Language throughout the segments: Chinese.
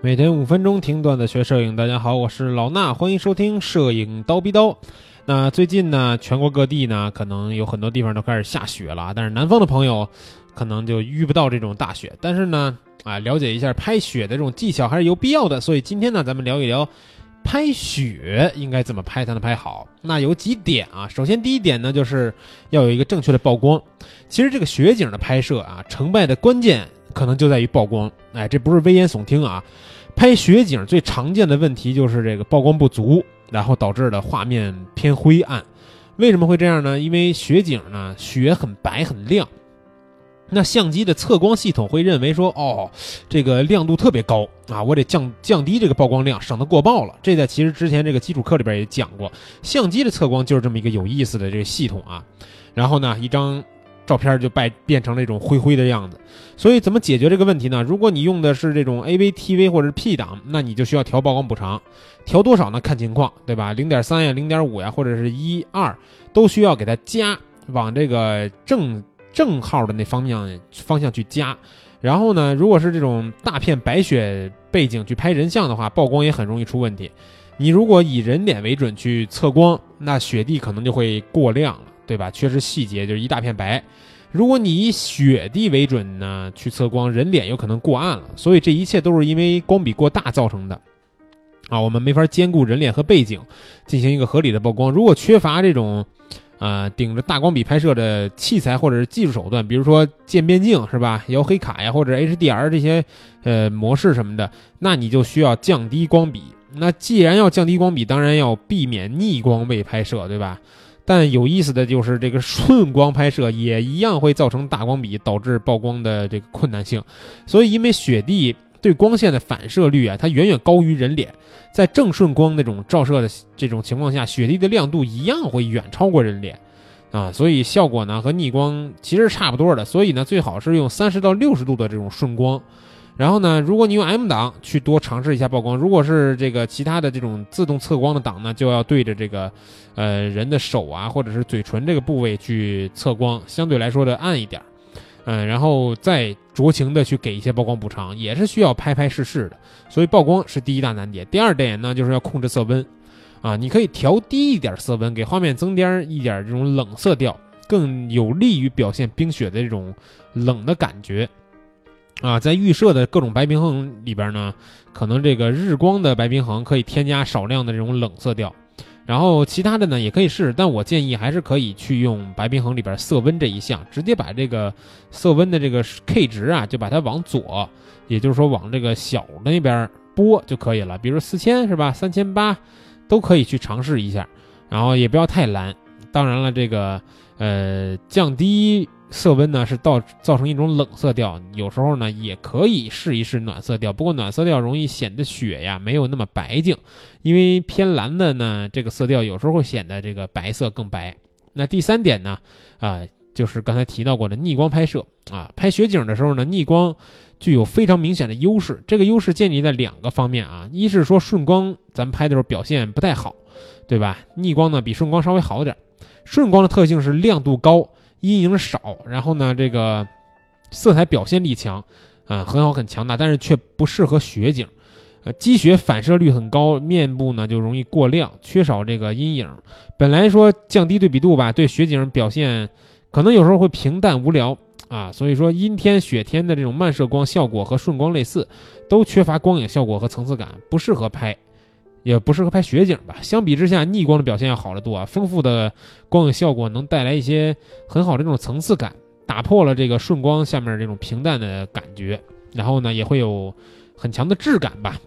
每天五分钟听段子学摄影，大家好，我是老衲，欢迎收听摄影刀逼刀。那最近呢，全国各地呢，可能有很多地方都开始下雪了，但是南方的朋友可能就遇不到这种大雪。但是呢，啊，了解一下拍雪的这种技巧还是有必要的。所以今天呢，咱们聊一聊拍雪应该怎么拍才能拍好。那有几点啊，首先第一点呢，就是要有一个正确的曝光。其实这个雪景的拍摄啊，成败的关键。可能就在于曝光，哎，这不是危言耸听啊！拍雪景最常见的问题就是这个曝光不足，然后导致的画面偏灰暗。为什么会这样呢？因为雪景呢，雪很白很亮，那相机的测光系统会认为说，哦，这个亮度特别高啊，我得降降低这个曝光量，省得过曝了。这在其实之前这个基础课里边也讲过，相机的测光就是这么一个有意思的这个系统啊。然后呢，一张。照片就变变成那种灰灰的样子，所以怎么解决这个问题呢？如果你用的是这种 AV、TV 或者是 P 档，那你就需要调曝光补偿，调多少呢？看情况，对吧？零点三呀、零点五呀，或者是一二，都需要给它加，往这个正正号的那方向方向去加。然后呢，如果是这种大片白雪背景去拍人像的话，曝光也很容易出问题。你如果以人脸为准去测光，那雪地可能就会过亮。对吧？缺失细节就是一大片白。如果你以雪地为准呢，去测光，人脸有可能过暗了。所以这一切都是因为光比过大造成的啊！我们没法兼顾人脸和背景进行一个合理的曝光。如果缺乏这种啊顶着大光比拍摄的器材或者是技术手段，比如说渐变镜是吧？摇黑卡呀，或者 HDR 这些呃模式什么的，那你就需要降低光比。那既然要降低光比，当然要避免逆光位拍摄，对吧？但有意思的就是，这个顺光拍摄也一样会造成大光比，导致曝光的这个困难性。所以，因为雪地对光线的反射率啊，它远远高于人脸，在正顺光那种照射的这种情况下，雪地的亮度一样会远超过人脸啊，所以效果呢和逆光其实差不多的。所以呢，最好是用三十到六十度的这种顺光。然后呢，如果你用 M 档去多尝试一下曝光，如果是这个其他的这种自动测光的档呢，就要对着这个，呃，人的手啊，或者是嘴唇这个部位去测光，相对来说的暗一点，嗯，然后再酌情的去给一些曝光补偿，也是需要拍拍试试的。所以曝光是第一大难点。第二点呢，就是要控制色温，啊，你可以调低一点色温，给画面增添一点这种冷色调，更有利于表现冰雪的这种冷的感觉。啊，在预设的各种白平衡里边呢，可能这个日光的白平衡可以添加少量的这种冷色调，然后其他的呢也可以试，但我建议还是可以去用白平衡里边色温这一项，直接把这个色温的这个 K 值啊，就把它往左，也就是说往这个小的那边拨就可以了，比如四千是吧，三千八都可以去尝试一下，然后也不要太蓝，当然了，这个呃降低。色温呢是造造成一种冷色调，有时候呢也可以试一试暖色调，不过暖色调容易显得雪呀没有那么白净，因为偏蓝的呢这个色调有时候会显得这个白色更白。那第三点呢，啊就是刚才提到过的逆光拍摄啊，拍雪景的时候呢逆光具有非常明显的优势，这个优势建立在两个方面啊，一是说顺光咱们拍的时候表现不太好，对吧？逆光呢比顺光稍微好点，顺光的特性是亮度高。阴影少，然后呢，这个色彩表现力强，啊，很好很强大，但是却不适合雪景，呃，积雪反射率很高，面部呢就容易过亮，缺少这个阴影。本来说降低对比度吧，对雪景表现可能有时候会平淡无聊啊，所以说阴天雪天的这种漫射光效果和顺光类似，都缺乏光影效果和层次感，不适合拍。也不适合拍雪景吧。相比之下，逆光的表现要好得多啊！丰富的光影效果能带来一些很好的这种层次感，打破了这个顺光下面这种平淡的感觉。然后呢，也会有很强的质感吧。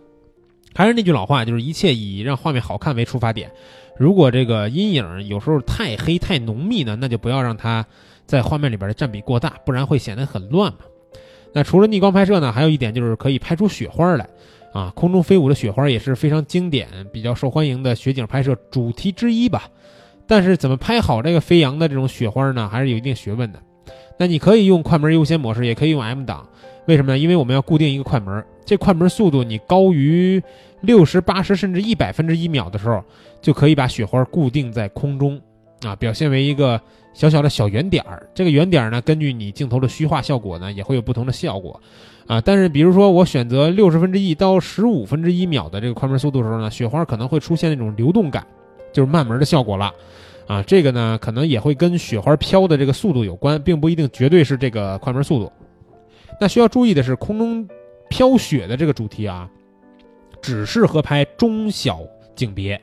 还是那句老话，就是一切以让画面好看为出发点。如果这个阴影有时候太黑太浓密呢，那就不要让它在画面里边的占比过大，不然会显得很乱嘛。那除了逆光拍摄呢，还有一点就是可以拍出雪花来。啊，空中飞舞的雪花也是非常经典、比较受欢迎的雪景拍摄主题之一吧。但是怎么拍好这个飞扬的这种雪花呢？还是有一定学问的。那你可以用快门优先模式，也可以用 M 档。为什么呢？因为我们要固定一个快门，这快门速度你高于六十八十甚至一百分之一秒的时候，就可以把雪花固定在空中。啊，表现为一个小小的小圆点儿。这个圆点儿呢，根据你镜头的虚化效果呢，也会有不同的效果啊。但是比如说我选择六十分之一到十五分之一秒的这个快门速度的时候呢，雪花可能会出现那种流动感，就是慢门的效果了。啊，这个呢，可能也会跟雪花飘的这个速度有关，并不一定绝对是这个快门速度。那需要注意的是，空中飘雪的这个主题啊，只适合拍中小景别，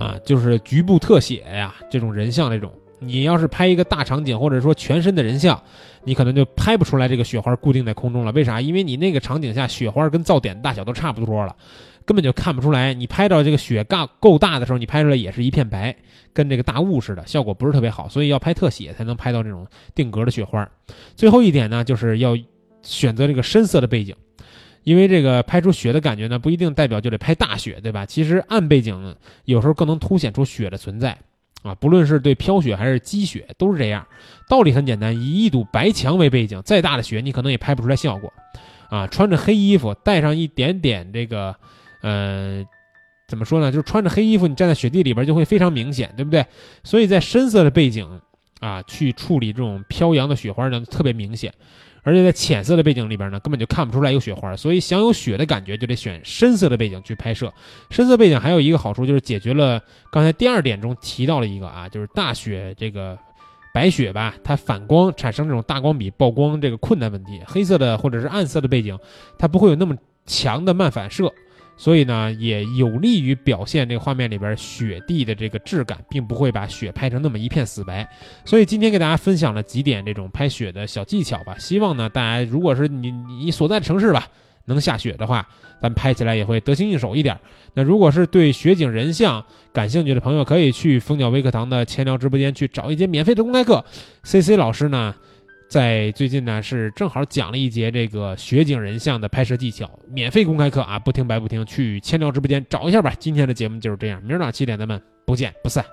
啊，就是局部特写呀，这种人像这种。你要是拍一个大场景，或者说全身的人像，你可能就拍不出来这个雪花固定在空中了。为啥？因为你那个场景下雪花跟噪点大小都差不多了。根本就看不出来，你拍到这个雪大够大的时候，你拍出来也是一片白，跟这个大雾似的，效果不是特别好。所以要拍特写才能拍到这种定格的雪花。最后一点呢，就是要选择这个深色的背景，因为这个拍出雪的感觉呢，不一定代表就得拍大雪，对吧？其实暗背景有时候更能凸显出雪的存在啊。不论是对飘雪还是积雪，都是这样。道理很简单，以一堵白墙为背景，再大的雪你可能也拍不出来效果啊。穿着黑衣服，带上一点点这个。呃，怎么说呢？就是穿着黑衣服，你站在雪地里边就会非常明显，对不对？所以在深色的背景啊，去处理这种飘扬的雪花呢，特别明显。而且在浅色的背景里边呢，根本就看不出来有雪花。所以想有雪的感觉，就得选深色的背景去拍摄。深色背景还有一个好处，就是解决了刚才第二点中提到了一个啊，就是大雪这个白雪吧，它反光产生这种大光比曝光这个困难问题。黑色的或者是暗色的背景，它不会有那么强的漫反射。所以呢，也有利于表现这个画面里边雪地的这个质感，并不会把雪拍成那么一片死白。所以今天给大家分享了几点这种拍雪的小技巧吧。希望呢，大家如果是你你所在的城市吧能下雪的话，咱拍起来也会得心应手一点。那如果是对雪景人像感兴趣的朋友，可以去蜂鸟微课堂的千聊直播间去找一节免费的公开课。C C 老师呢？在最近呢，是正好讲了一节这个雪景人像的拍摄技巧，免费公开课啊，不听白不听，去千聊直播间找一下吧。今天的节目就是这样，明儿早上七点咱们不见不散。